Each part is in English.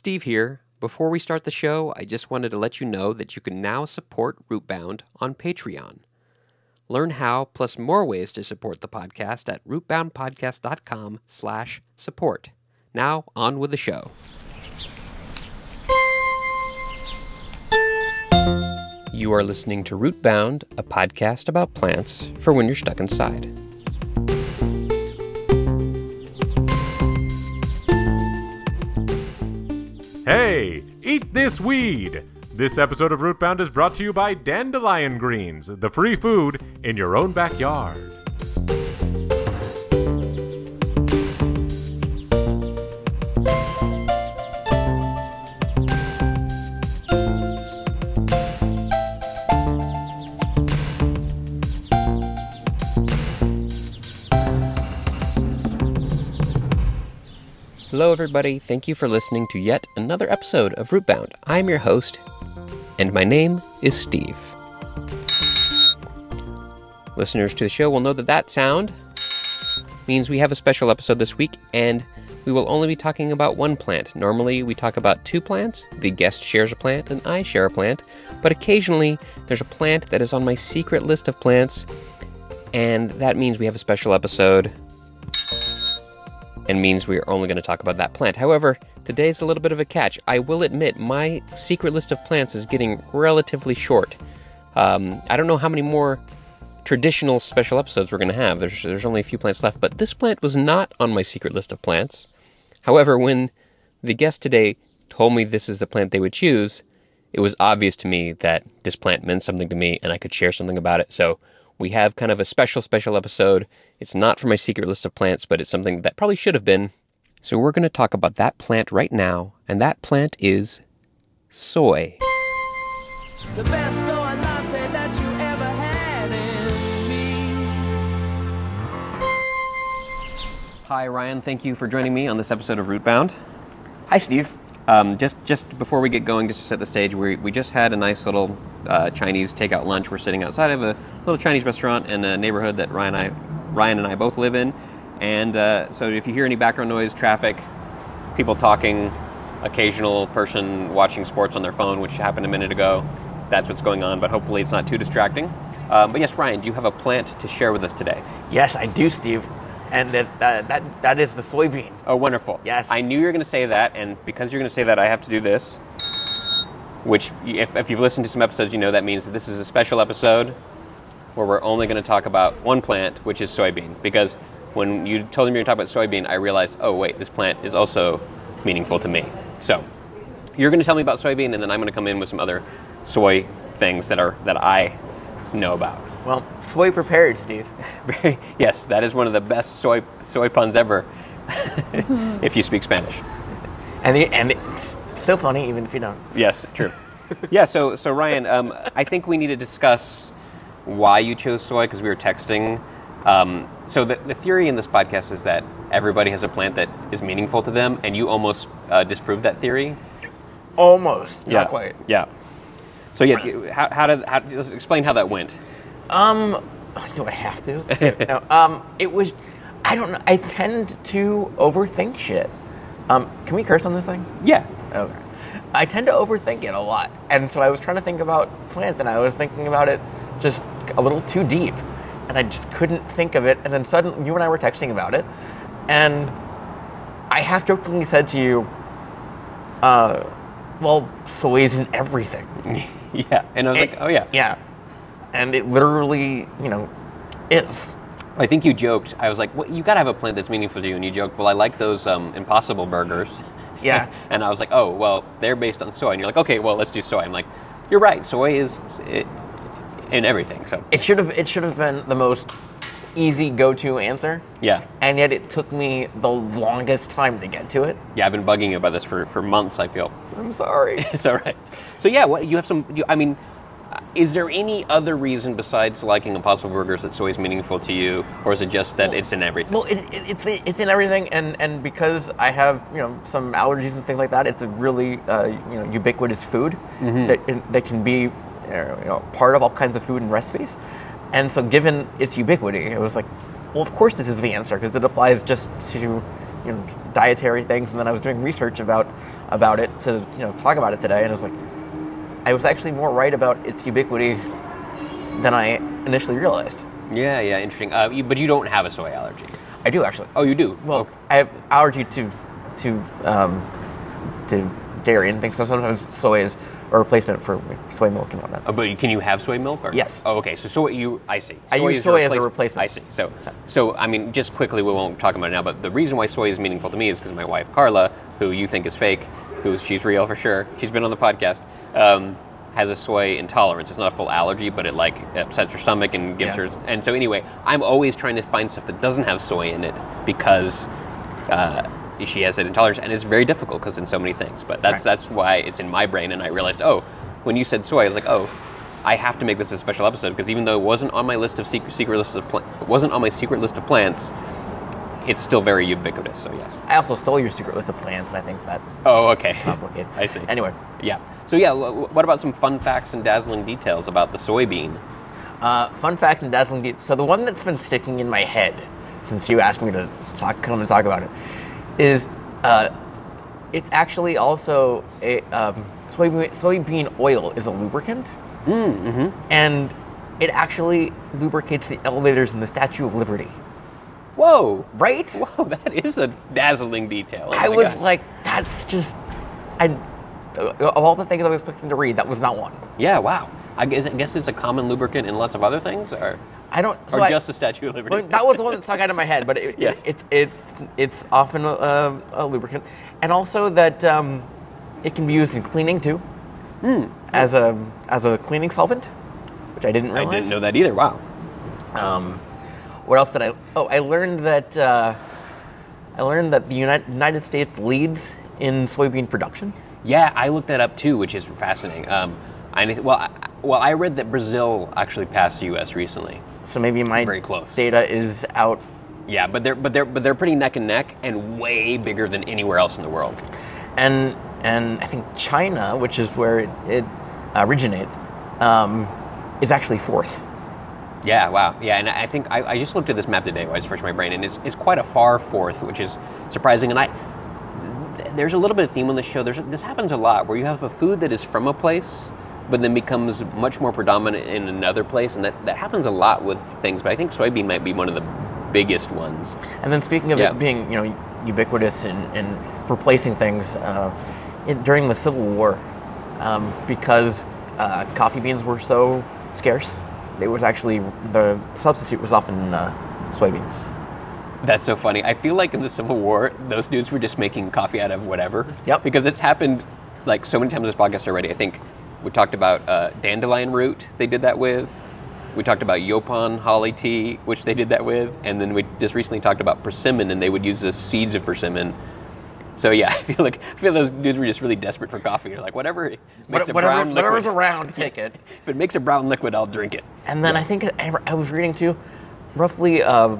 Steve here. Before we start the show, I just wanted to let you know that you can now support Rootbound on Patreon. Learn how, plus more ways to support the podcast at rootboundpodcast.com slash support. Now, on with the show. You are listening to Rootbound, a podcast about plants for when you're stuck inside. This weed! This episode of Rootbound is brought to you by Dandelion Greens, the free food in your own backyard. Hello, everybody. Thank you for listening to yet another episode of Rootbound. I'm your host, and my name is Steve. Listeners to the show will know that that sound means we have a special episode this week, and we will only be talking about one plant. Normally, we talk about two plants. The guest shares a plant, and I share a plant. But occasionally, there's a plant that is on my secret list of plants, and that means we have a special episode and means we are only going to talk about that plant. However, today's a little bit of a catch. I will admit my secret list of plants is getting relatively short. Um, I don't know how many more traditional special episodes we're going to have. There's, there's only a few plants left, but this plant was not on my secret list of plants. However, when the guest today told me this is the plant they would choose, it was obvious to me that this plant meant something to me and I could share something about it. So we have kind of a special, special episode. It's not for my secret list of plants, but it's something that probably should have been. So we're going to talk about that plant right now, and that plant is soy. The best soy latte that you ever had in me. Hi, Ryan. Thank you for joining me on this episode of Rootbound. Hi, Steve. Um, just just before we get going, just to set the stage, we, we just had a nice little uh, Chinese takeout lunch. We're sitting outside of a little Chinese restaurant in a neighborhood that Ryan and I, Ryan and I both live in. And uh, so if you hear any background noise, traffic, people talking, occasional person watching sports on their phone, which happened a minute ago, that's what's going on. But hopefully it's not too distracting. Um, but yes, Ryan, do you have a plant to share with us today? Yes, I do, Steve. And it, uh, that that is the soybean. Oh, wonderful. Yes. I knew you were going to say that, and because you're going to say that, I have to do this. Which, if, if you've listened to some episodes, you know that means that this is a special episode where we're only going to talk about one plant, which is soybean. Because when you told me you were going to talk about soybean, I realized, oh, wait, this plant is also meaningful to me. So, you're going to tell me about soybean, and then I'm going to come in with some other soy things that are that I know about. Well, soy prepared, Steve. Very, yes, that is one of the best soy soy puns ever. if you speak Spanish. And and it's still funny even if you don't. Yes, true. yeah, so so Ryan, um, I think we need to discuss why you chose soy because we were texting. Um, so the, the theory in this podcast is that everybody has a plant that is meaningful to them, and you almost uh, disproved that theory. Almost. Not quite. Yeah. So yeah, how, how did how, explain how that went? Um, do I have to? no. Um, it was. I don't know. I tend to overthink shit. Um, can we curse on this thing? Yeah. Okay. I tend to overthink it a lot, and so I was trying to think about plants, and I was thinking about it just a little too deep, and I just couldn't think of it. And then suddenly, you and I were texting about it, and I half jokingly said to you, uh, "Well, soy is in everything." Yeah. And I was like, oh yeah. yeah, and it literally, you know, is. I think you joked. I was like, well, you got to have a plant that's meaningful to you. And you joked, well, I like those um, Impossible burgers. Yeah. and I was like, oh, well, they're based on soy. And you're like, okay, well, let's do soy. I'm like, you're right. Soy is it, in everything. So, It should have. It should have been the most easy go-to answer. yeah. and yet it took me the longest time to get to it. Yeah, I've been bugging you about this for, for months, I feel. I'm sorry. It's all right. So, yeah, what, you have some, you, I mean, is there any other reason besides liking Impossible burgers that soy is meaningful to you? Or is it just that it's in everything? well, it, it, it's it's in everything, and and because I have you know some allergies and things like that, it's a really uh, you know ubiquitous food that that can be uh, you know part of all kinds of food and recipes. And so, given its ubiquity, it was like, well, of course, this is the answer because it applies just to you know dietary things, and then I was doing research about about it to you know talk about it today, and I was like, I was actually more right about its ubiquity than I initially realized. Yeah, yeah, interesting. Uh, you, but you don't have a soy allergy. I do actually. Oh, you do. Well, I have allergy to to um, to dairy and things. So sometimes soy is a replacement for soy milk and whatnot. Oh, but can you have soy milk? Or? Yes. Oh, okay. So soy, you, I see. I use soy as a replacement. I see. So, so I mean, just quickly, we won't talk about it now. But the reason why soy is meaningful to me is because my wife Carla, who you think is fake, who she's real for sure. She's been on the podcast. Um, has a soy intolerance. It's not a full allergy, but it like upsets her stomach and gives Yeah. her. And so anyway, I'm always trying to find stuff that doesn't have soy in it because uh, she has that intolerance, and it's very difficult because in so many things. But that's Right. that's why it's in my brain, and I realized, oh, when you said soy, I was like, oh, I have to make this a special episode because even though it wasn't on my list of secret, secret list of it wasn't on my secret list of plants, it's still very ubiquitous. So yes. I also stole your secret list of plans, and I think that Oh, okay. complicates. I see. Anyway, Yeah. So yeah, what about some fun facts and dazzling details about the soybean? uh, fun facts and dazzling details. So the one that's been sticking in my head since you asked me to talk, come and talk about it, is uh, it's actually also a um, soybean, soybean oil is a lubricant, and it actually lubricates the elevators in the Statue of Liberty. Whoa. Right? Whoa, that is a dazzling detail. Oh I was like, that's just, I. Of all the things I was expecting to read, that was not one. yeah, wow. I guess, I guess it's a common lubricant in lots of other things, or I don't. or I- just the Statue of Liberty. Well, that was the one that stuck out of my head, but it, Yeah. it, it's it's it's often a, a lubricant, and also that um, it can be used in cleaning too, as a as a cleaning solvent, which I didn't Hmm. I didn't know that either. Wow. Um, what else did I? Oh, I learned that uh, I learned that the United, States leads in soybean production. Yeah, I looked that up too, which is fascinating. Um, I, well, I, well, I read that Brazil actually passed the U.S. recently. So maybe my Very close. data is out. Yeah, but they're but they're but they're pretty neck and neck, and way bigger than anywhere else in the world. and and I think China, which is where it, it originates, um, is actually fourth. Yeah, wow. Yeah, and I think I, I just looked at this map today while I was my brain, and it's, it's quite a far fourth, which is surprising. And I th- there's a little bit of theme on this show. There's this happens a lot where you have a food that is from a place, but then becomes much more predominant in another place, and that, that happens a lot with things. But I think soybean might be one of the biggest ones. And then speaking of Yeah. it being, you know, ubiquitous and, and replacing things, uh, it, during the Civil War, um, because uh, coffee beans were so scarce, it was actually the substitute was often uh, soybean. That's so funny. I feel like in the Civil War, those dudes were just making coffee out of whatever. Yep. Because it's happened like so many times in this podcast already. I think we talked about uh, dandelion root, they did that with. We talked about Yaupon holly tea, which they did that with. And then we just recently talked about persimmon, and they would use the seeds of persimmon. So yeah, I feel like I feel those dudes were just really desperate for coffee. They're like, whatever makes a whatever, brown whatever's around, take it. If it makes a brown liquid, I'll drink it. And then I think I, was reading too, roughly uh,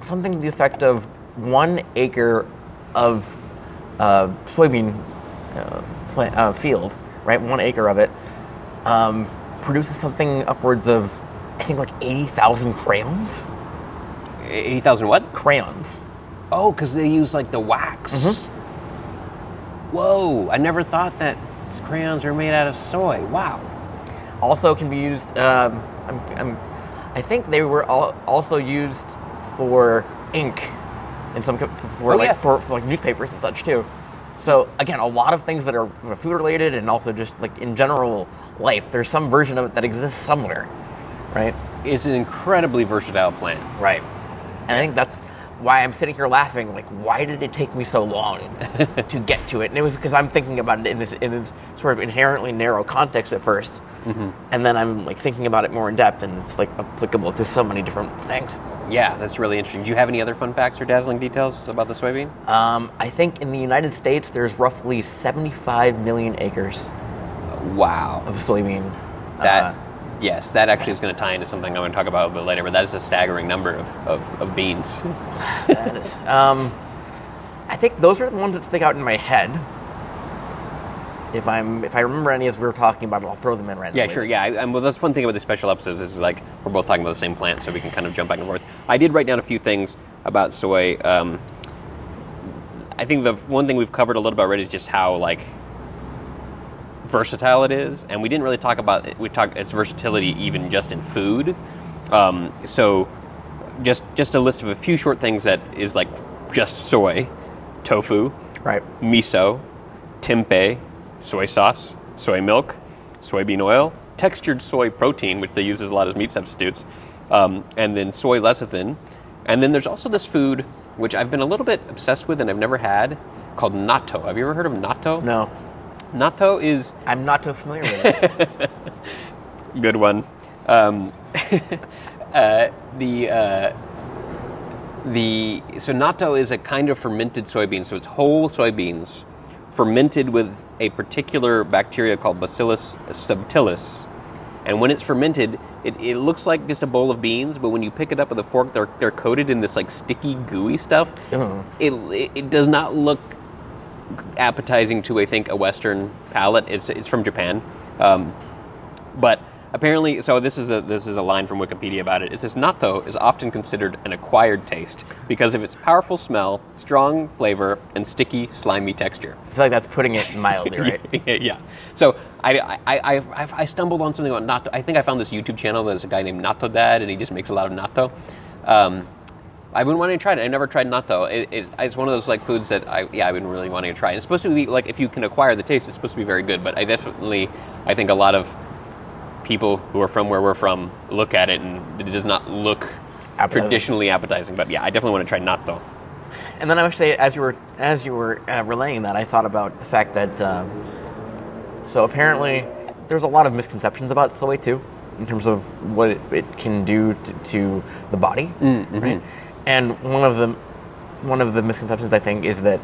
something to the effect of one acre of uh, soybean uh, pla- uh, field, right? One acre of it um, produces something upwards of, I think, like 80,000 crayons. Eighty thousand what? Crayons. Oh, because they use like the wax. Mm-hmm. Whoa! I never thought that crayons are made out of soy. Wow. Also can be used, um, I'm, I'm, I think they were all, also used for ink in some, for, Oh, like, yeah. for, for like newspapers and such too. So again, a lot of things that are food related and also just like in general life, there's some version of it that exists somewhere, right? It's an incredibly versatile plant. Right. And I think that's why I'm sitting here laughing. Like, why did it take me so long to get to it? And it was because I'm thinking about it in this in this sort of inherently narrow context at 1st and then I'm like thinking about it more in depth, and it's like applicable to so many different things. Yeah, that's really interesting. Do you have any other fun facts or dazzling details about the soybean? Um, I think in the United States, there's roughly 75 million acres Wow. of soybean. That uh, yes, that actually is going to tie into something I'm going to talk about a little bit later. But that is a staggering number of, of, of beans. that is. Um, I think those are the ones that stick out in my head. If I'm, if I remember any as we were talking about it, I'll throw them in randomly. Yeah, sure. Yeah, I, and well, that's the fun thing about the special episodes is like we're both talking about the same plant, so we can kind of jump back and forth. I did write down a few things about soy. Um, I think the one thing we've covered a little bit already is just how like versatile it is, and we didn't really talk about it. We talked its versatility even just in food. Um, so, just just a list of a few short things that is like just soy, tofu, Right. miso, tempeh, soy sauce, soy milk, soybean oil, textured soy protein, which they use as a lot as meat substitutes, um, and then soy lecithin. And then there's also this food which I've been a little bit obsessed with and I've never had called natto. Have you ever heard of natto? No, Natto is I'm not too familiar with it. good one. Um, uh, the uh, the so natto is a kind of fermented soybean. So it's whole soybeans fermented with a particular bacteria called Bacillus subtilis. And when it's fermented, it, it looks like just a bowl of beans, but when you pick it up with a fork, they're, they're coated in this like sticky, gooey stuff. Ugh. It, it, it does not look appetizing to I think a Western palate. It's it's from Japan, um, but apparently, so this is a this is a line from Wikipedia about it. It says natto is often considered an acquired taste because of its powerful smell, strong flavor, and sticky, slimy texture. I feel like that's putting it mildly, right? yeah. So I, I, I, I, I stumbled on something about natto. I think I found this YouTube channel. There's a guy named Natto Dad, and he just makes a lot of natto. Um, I've been wanting to try it. I've never tried natto. It, it's, it's one of those like foods that I yeah I've been really wanting to try. And it's supposed to be like if you can acquire the taste, it's supposed to be very good. But I definitely I think a lot of people who are from where we're from look at it and it does not look Appetizing. traditionally appetizing. But yeah, I definitely want to try natto. And then I wish say, as you were as you were uh, relaying that, I thought about the fact that um, so apparently there's a lot of misconceptions about soy too, in terms of what it, it can do to, to the body, right? And one of the one of the misconceptions I think is that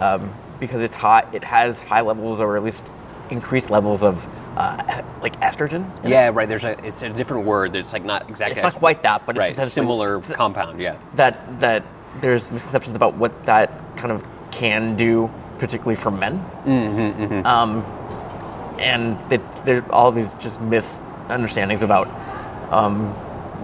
um, because it's hot, it has high levels or at least increased levels of uh, like estrogen. in it. Yeah, right. There's a it's a different word. It's like not exactly It's not quite that, but it's a Similar it's- compound. Yeah. that that there's misconceptions about what that kind of can do, particularly for men. Mm-hmm, Um, and that there's all these just misunderstandings about um,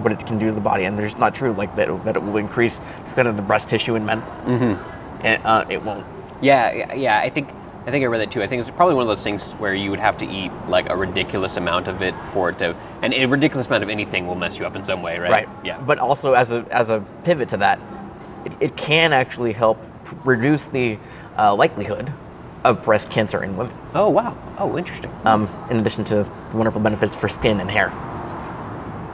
what it can do to the body, and they're just not true. Like that, that it will increase kind of the breast tissue in men, mm-hmm. and uh, it won't. Yeah, yeah, yeah. I think I think I read that too. I think it's probably one of those things where you would have to eat like a ridiculous amount of it for it to, and a ridiculous amount of anything will mess you up in some way, right? Right. Yeah. But also as a as a pivot to that, it, it can actually help reduce the uh, likelihood of breast cancer in women. oh wow. Oh, interesting. Um, in addition to the wonderful benefits for skin and hair.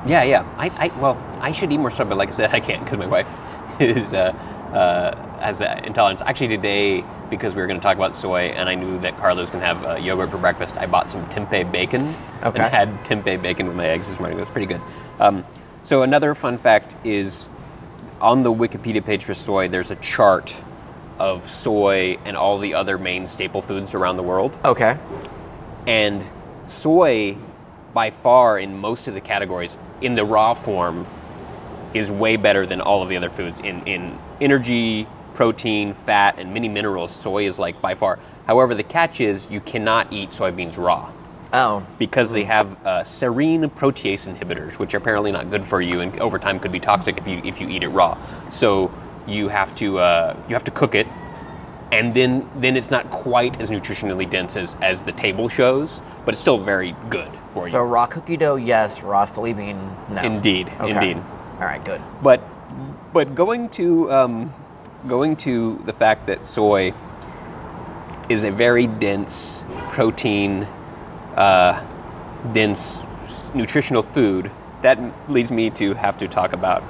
Yeah, yeah. I, I well, I should eat more stuff, but like I said, I can't because my wife is uh, uh, has uh, intolerance. Actually, today because we were going to talk about soy, and I knew that Carla's can have uh, yogurt for breakfast. I bought some tempeh bacon Okay. and had tempeh bacon with my eggs this morning. It was pretty good. Um, so another fun fact is on the Wikipedia page for soy, there's a chart of soy and all the other main staple foods around the world. Okay. And soy, by far, in most of the categories, in the raw form, is way better than all of the other foods. In, in energy, protein, fat, and many minerals, soy is like by far. However, the catch is you cannot eat soybeans raw Oh. because they have uh, serine protease inhibitors, which are apparently not good for you, and over time could be toxic if you if you eat it raw. So you have to uh, you have to cook it, and then then it's not quite as nutritionally dense as as the table shows, but it's still very good for So you. raw cookie dough, yes. Raw soybean, no. Indeed, Okay. indeed. All right, good. But but going to um, going to the fact that soy is a very dense protein, uh, dense nutritional food, that leads me to have to talk about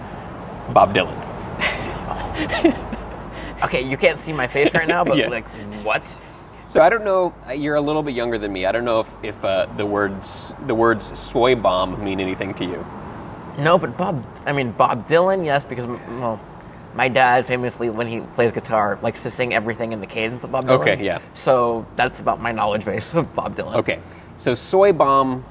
Bob Dylan. Okay, you can't see my face right now, but Yeah. like, what? So I don't know. uh, You're a little bit younger than me. I don't know if, if uh, the words the words soy bomb mean anything to you. No, but Bob. I mean, Bob Dylan, yes, because well, my dad famously, when he plays guitar, likes to sing everything in the cadence of Bob Dylan. Okay, yeah. So that's about my knowledge base of Bob Dylan. Okay, so soy bomb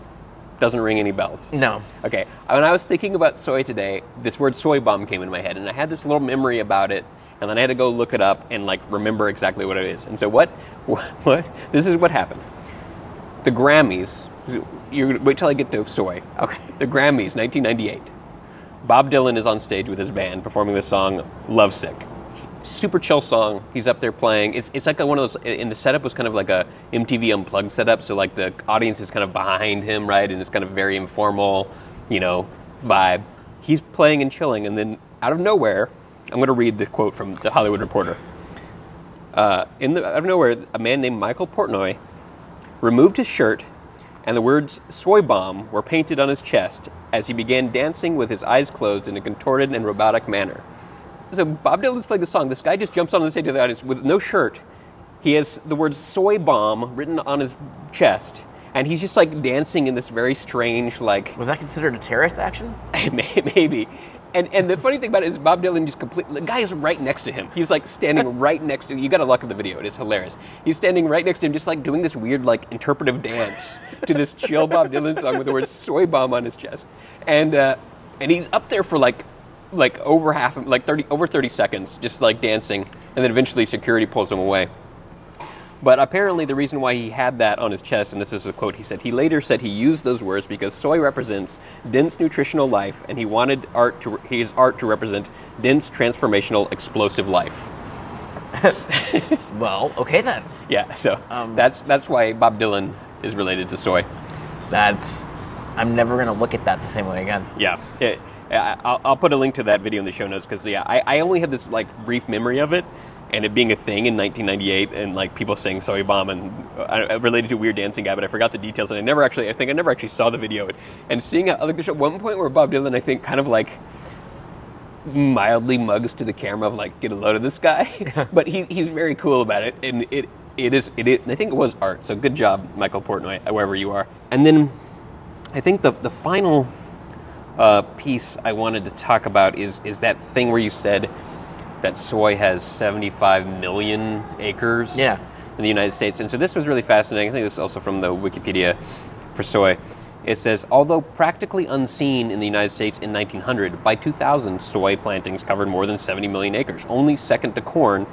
doesn't ring any bells. No. Okay, when I was thinking about soy today, this word soy bomb came into my head, and I had this little memory about it, and then I had to go look it up and like remember exactly what it is. And so what? What? what this is what happened. The Grammys. You wait till I get to soy. Okay. The Grammys, 1998. Bob Dylan is on stage with his band performing the song "Lovesick." super chill song. He's up there playing. It's, it's like one of those. In the setup was kind of like a MTV Unplugged setup. So like the audience is kind of behind him, right, and it's kind of very informal, you know, vibe. He's playing and chilling, and then out of nowhere, I'm going to read the quote from the Hollywood Reporter. Uh, in the out of nowhere, a man named Michael Portnoy removed his shirt, and the words "soy bomb" were painted on his chest as he began dancing with his eyes closed in a contorted and robotic manner. So Bob Dylan's playing the song. This guy just jumps on the stage of the audience with no shirt. He has the words "soy bomb" written on his chest, and he's just like dancing in this very strange, like Was that considered a terrorist action? maybe. And and the funny thing about it is Bob Dylan just completely the guy is right next to him. He's like standing right next to you gotta look at the video, it is hilarious. He's standing right next to him, just like doing this weird like interpretive dance to this chill Bob Dylan song with the word soy bomb on his chest. And uh, and he's up there for like like over half like thirty over thirty seconds, just like dancing, and then eventually security pulls him away. But apparently, the reason why he had that on his chest, and this is a quote he said, he later said he used those words because soy represents dense nutritional life, and he wanted art to his art to represent dense transformational explosive life. Well, okay then. Yeah, so Um, that's that's why Bob Dylan is related to soy. That's. I'm never gonna look at that the same way again. Yeah, It- I'll, I'll put a link to that video in the show notes because yeah, I, I only had this like brief memory of it. And it being a thing in 1998, and like people saying "soy bomb" and uh, related to Weird Dancing Guy, but I forgot the details, and I never actually, I think I never actually saw the video. And seeing how, like, there's at one point where Bob Dylan, I think, kind of like mildly mugs to the camera of like, "Get a load of this guy," but he, he's very cool about it, and it it is it, it I think it was art. So good job, Michael Portnoy, wherever you are. And then I think the the final uh, piece I wanted to talk about is is that thing where you said that soy has 75 million acres Yeah. in the United States. And so this was really fascinating. I think this is also from the Wikipedia for soy. It says, although practically unseen in the United States in 1900, by 2000, soy plantings covered more than 70 million acres, only second to corn.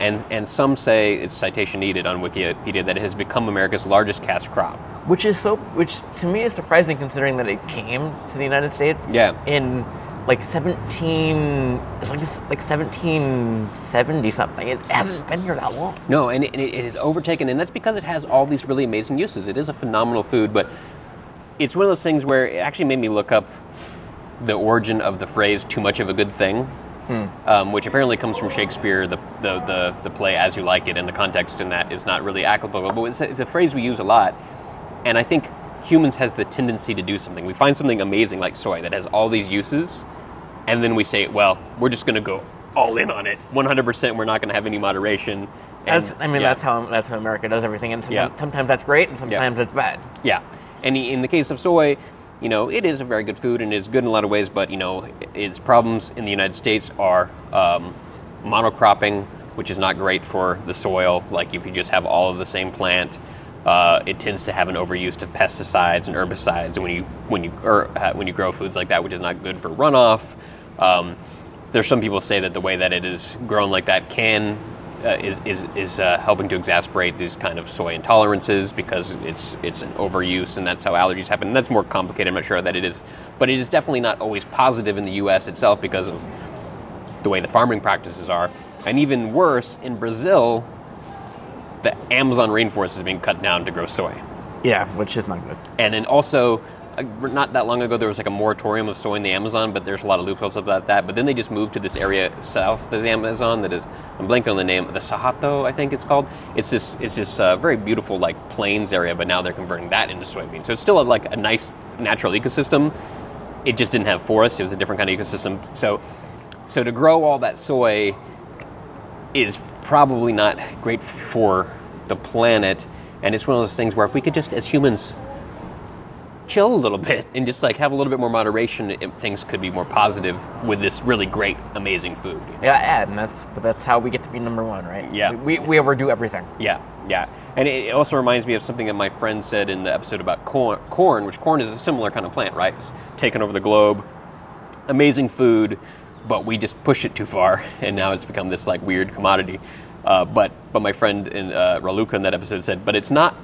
And, and some say, it's citation needed on Wikipedia, that it has become America's largest cash crop. Which is so, which to me is surprising considering that it came to the United States. Yeah. In like 17, it's like this, like 1770 something. It hasn't been here that long. No, and it, and it has overtaken, and that's because it has all these really amazing uses. It is a phenomenal food, but it's one of those things where it actually made me look up the origin of the phrase "too much of a good thing," um, which apparently comes from Shakespeare, the, the the the play "As You Like It," and the context in that is not really applicable, but it's a, it's a phrase we use a lot, and I think humans has the tendency to do something. We find something amazing like soy that has all these uses, and then we say, "Well, we're just going to go." All in on it, 100%. We're not going to have any moderation. and- That's, I mean, yeah. that's how that's how America does everything, and sometimes, Yeah. sometimes that's great, and sometimes it's bad. Yeah, and in the case of soy, you know, it is a very good food and is good in a lot of ways, but you know, its problems in the United States are um, monocropping, which is not great for the soil. Like if you just have all of the same plant, uh, it tends to have an overuse of pesticides and herbicides when you when you or, uh, when you grow foods like that, which is not good for runoff. Um, there's some people say that the way that it is grown like that can uh, is is, is uh, helping to exasperate these kind of soy intolerances because it's it's an overuse and that's how allergies happen. And that's more complicated. I'm not sure that it is, but it is definitely not always positive in the U.S. itself because of the way the farming practices are. And even worse, in Brazil, the Amazon rainforest is being cut down to grow soy. Yeah, which is not good. And then also, not that long ago, there was like a moratorium of soy in the Amazon, but there's a lot of loopholes about that. But then they just moved to this area south of the Amazon that is, I'm blanking on the name, the Cerrado, I think it's called. It's this, it's this uh, very beautiful like plains area, but now they're converting that into soybeans. So it's still a, like a nice natural ecosystem. It just didn't have forests; It was a different kind of ecosystem. So, so to grow all that soy is probably not great for the planet. And it's one of those things where if we could just, as humans, chill a little bit and just like have a little bit more moderation, things could be more positive with this really great, amazing food. Yeah, and that's but that's how we get to be number one, right? Yeah. We, we overdo everything. Yeah, yeah. And it also reminds me of something that my friend said in the episode about corn, corn which corn is a similar kind of plant, right? It's taken over the globe. Amazing food, but we just push it too far, and now it's become this like weird commodity. Uh, but but my friend in uh, Raluca in that episode said, but it's not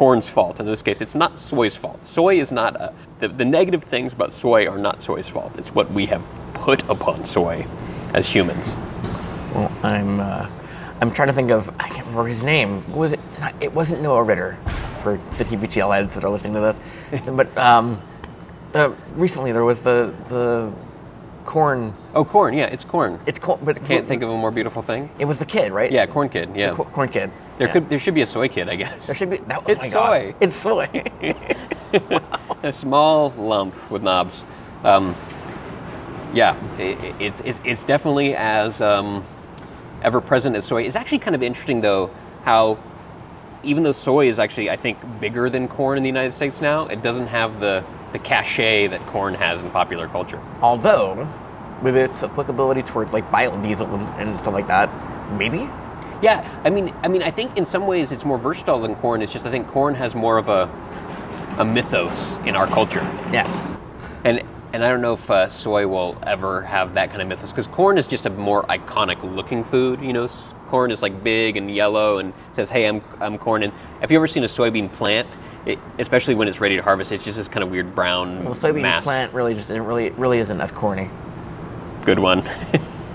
corn's fault. In this case, it's not soy's fault. Soy is not a, the, the negative things about soy are not soy's fault. It's what we have put upon soy as humans. Well, I'm uh, I'm trying to think of I can't remember his name. What was it? Not, it wasn't Noah Ritter for the TBTL heads that are listening to this. but um, uh, recently there was the the corn. Oh, corn. Yeah, it's corn. It's corn, but Can't think of a more beautiful thing. It was the kid, right? Yeah, corn kid. Yeah. Co- corn kid. There Yeah. could there should be a soy kid, I guess. There should be. That, oh It's my soy. God. It's soy. a small lump with knobs. Um, yeah, i i- it's, it's it's definitely as um, ever present as soy. It's actually kind of interesting though how even though soy is actually I think bigger than corn in the United States now, it doesn't have the the cachet that corn has in popular culture. Although, with its applicability towards like biodiesel and stuff like that, maybe. Yeah, I mean, I mean, I think in some ways it's more versatile than corn. It's just I think corn has more of a a mythos in our culture. Yeah. And and I don't know if uh, soy will ever have that kind of mythos because corn is just a more iconic looking food. You know, corn is like big and yellow and says, "Hey, I'm I'm corn." And have you ever seen a soybean plant? It, especially when it's ready to harvest, it's just this kind of weird brown Well, soybean mass. plant really just it really really isn't as corny. Good one.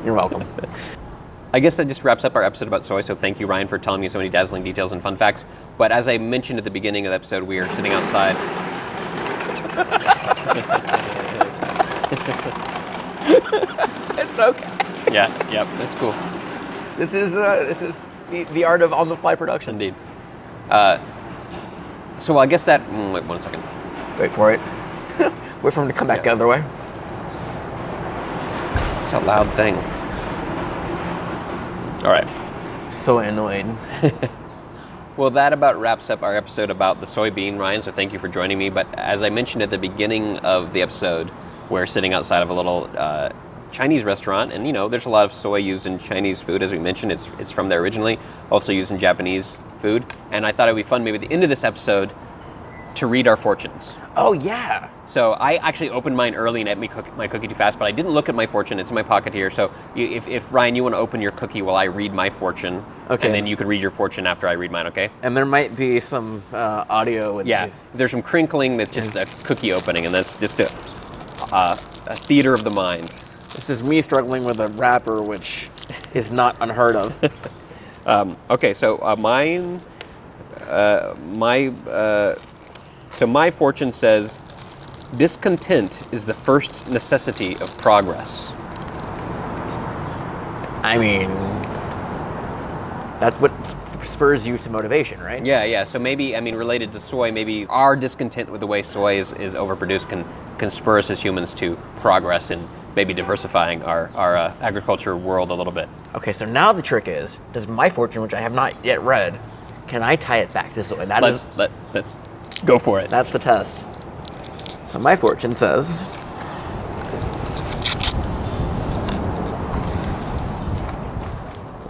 You're welcome. I guess that just wraps up our episode about soy. So thank you, Ryan, for telling me so many dazzling details and fun facts. But as I mentioned at the beginning of the episode, we are sitting outside. it's okay. Yeah, yep, that's cool. This is uh, this is the, the art of on the fly production. Indeed. Uh, so I guess that. Mm, wait one second. Wait for it. Wait for him to come back the other way. It's a loud thing. All right. So annoyed. Well, that about wraps up our episode about the soybean, Ryan. So thank you for joining me. But as I mentioned at the beginning of the episode, we're sitting outside of a little uh, Chinese restaurant, and you know, there's a lot of soy used in Chinese food. As we mentioned, it's it's from there originally, also used in Japanese food. And I thought it'd be fun, maybe at the end of this episode, to read our fortunes. Oh yeah. So I actually opened mine early and ate me cook, my cookie too fast, but I didn't look at my fortune. It's in my pocket here. So if, if Ryan, you want to open your cookie while I read my fortune, Okay. and then you can read your fortune after I read mine. Okay? And there might be some uh, audio. In Yeah. the- There's some crinkling that's just a cookie opening, and that's just a, uh, a theater of the mind. This is me struggling with a wrapper, which is not unheard of. Okay, so uh, mine, uh, my, uh, so my fortune says, discontent is the first necessity of progress. I mean, that's what spurs you to motivation, right? Yeah, yeah. So maybe, I mean, related to soy, maybe our discontent with the way soy is, is overproduced can, can spur us as humans to progress in maybe diversifying our, our uh, agriculture world a little bit. Okay, so now the trick is, does my fortune, which I have not yet read, can I tie it back this way? That Let's, is, let, let's go for it. that's the test. So my fortune says.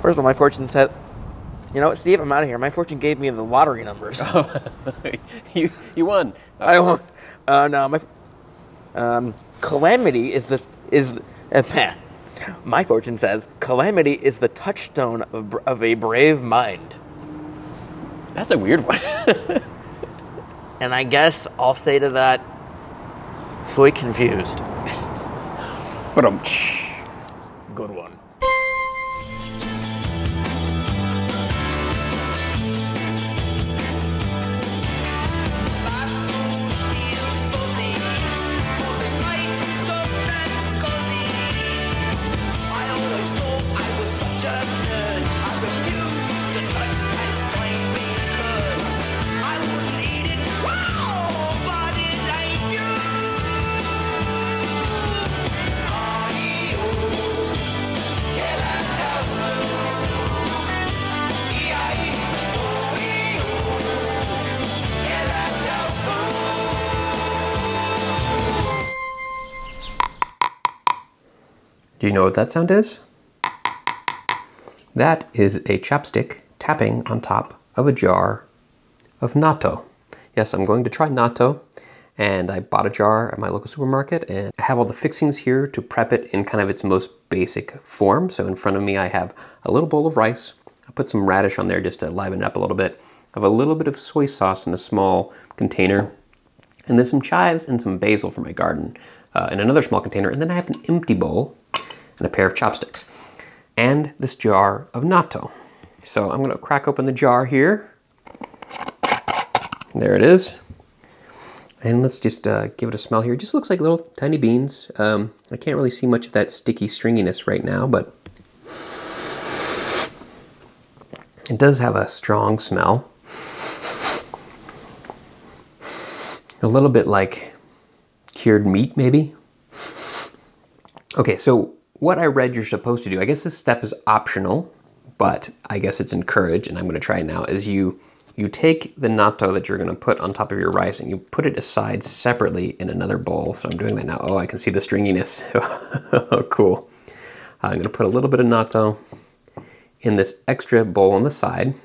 First of all, my fortune said, you know what, Steve, I'm out of here. My fortune gave me the lottery numbers. Oh, you, you won. I won't. Uh, no, my um, calamity is the is my fortune says calamity is the touchstone of, of a brave mind, That's a weird one. and I guess I'll say to that, soy confused. but um, Do you know what that sound is? That is a chopstick tapping on top of a jar of natto. Yes, I'm going to try natto, and I bought a jar at my local supermarket, and I have all the fixings here to prep it in kind of its most basic form. So in front of me, I have a little bowl of rice. I put some radish on there just to liven it up a little bit. I have a little bit of soy sauce in a small container, and then some chives and some basil from my garden uh, in another small container. And then I have an empty bowl and a pair of chopsticks. and this jar of natto. So I'm gonna crack open the jar here. There it is. And let's just uh, give it a smell here. It just looks like little tiny beans. Um, I can't really see much of that sticky stringiness right now, but it does have a strong smell. A little bit like cured meat, maybe. Okay, so what I read you're supposed to do, I guess this step is optional, but I guess it's encouraged, and I'm going to try it now, is you you take the natto that you're going to put on top of your rice and you put it aside separately in another bowl. So I'm doing that now. Oh, I can see the stringiness. oh, cool. I'm going to put a little bit of natto in this extra bowl on the side.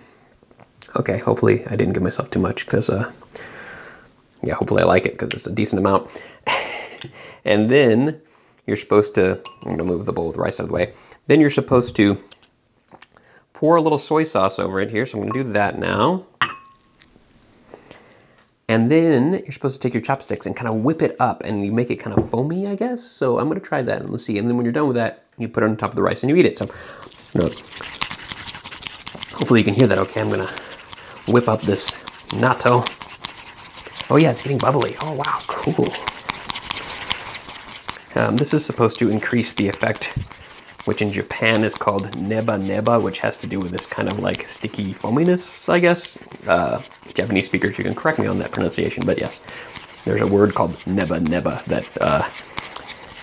Okay, hopefully I didn't give myself too much because, uh, yeah, hopefully I like it because it's a decent amount. and then you're supposed to, I'm going to move the bowl with rice out of the way. Then you're supposed to pour a little soy sauce over it here. So I'm going to do that now. And then you're supposed to take your chopsticks and kind of whip it up and you make it kind of foamy, I guess. So I'm gonna try that and let's see. And then when you're done with that, you put it on top of the rice and you eat it. So hopefully you can hear that okay. I'm gonna whip up this natto. Oh yeah, it's getting bubbly. Oh wow, cool. Um, this is supposed to increase the effect which in Japan is called neba neba, which has to do with this kind of like sticky foaminess, I guess. Uh, Japanese speakers, you can correct me on that pronunciation, but yes, there's a word called neba neba that uh,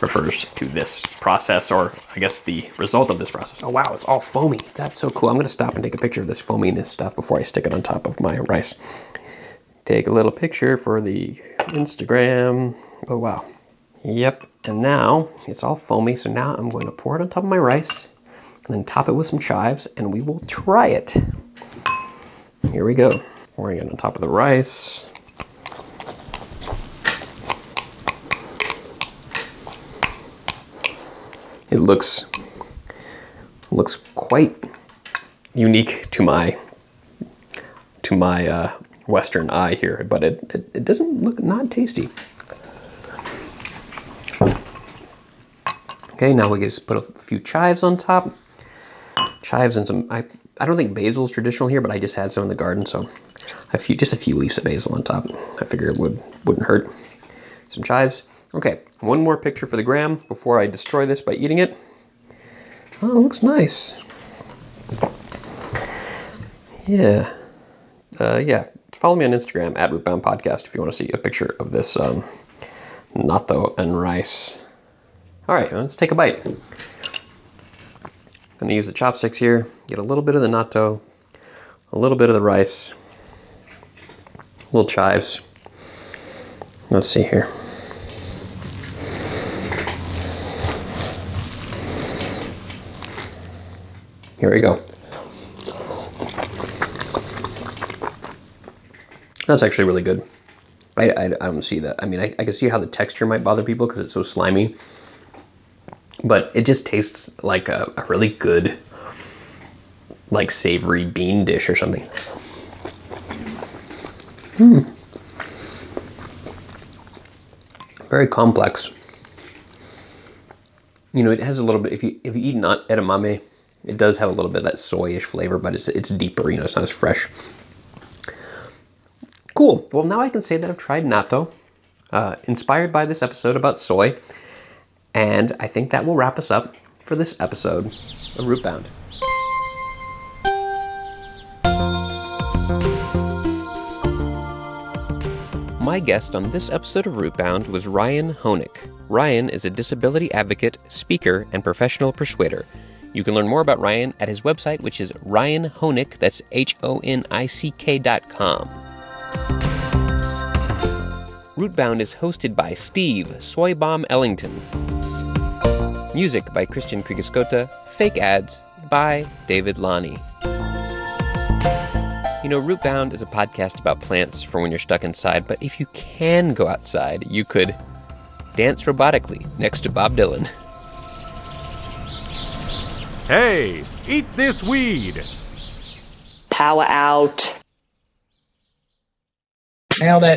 refers to this process, or I guess the result of this process. Oh wow, it's all foamy. That's so cool. I'm gonna stop and take a picture of this foaminess stuff before I stick it on top of my rice. Take a little picture for the Instagram. Oh wow. Yep, and now it's all foamy, so now I'm going to pour it on top of my rice and then top it with some chives and we will try it. Here we go. Pouring it on top of the rice. It looks looks quite unique to my to my uh, Western eye here, but it, it, it doesn't look not tasty. Okay, now we just put a few chives on top. Chives and some, I, I don't think basil is traditional here, but I just had some in the garden, so a few, just a few leaves of basil on top. I figure it would, wouldn't hurt. Some chives. Okay, one more picture for the gram before I destroy this by eating it. Oh, it looks nice. Yeah. Uh, yeah, follow me on Instagram at Rootbound Podcast if you want to see a picture of this um, natto and rice. All right, let's take a bite. I'm gonna use the chopsticks here, get a little bit of the natto, a little bit of the rice, little chives. Let's see here. Here we go. That's actually really good. I, I, I don't see that. I mean, I, I can see how the texture might bother people because it's so slimy but it just tastes like a, a really good like savory bean dish or something. Hmm. Very complex. You know, it has a little bit. If you if you eat not edamame, it does have a little bit of that soyish flavor, but it's it's deeper. You know, it's not as fresh. Cool. Well, now I can say that I've tried natto, uh, inspired by this episode about soy. And I think that will wrap us up for this episode of Rootbound. My guest on this episode of Rootbound was Ryan Honick. Ryan is a disability advocate, speaker, and professional persuader. You can learn more about Ryan at his website, which is ryanhonick, that's H O N I C K dot com. Rootbound is hosted by Steve Soybomb Ellington. Music by Christian Kriegeskota. Fake ads by David Lonnie. You know, Rootbound is a podcast about plants for when you're stuck inside, but if you can go outside, you could dance robotically next to Bob Dylan. Hey, eat this weed! Power out. Nailed it.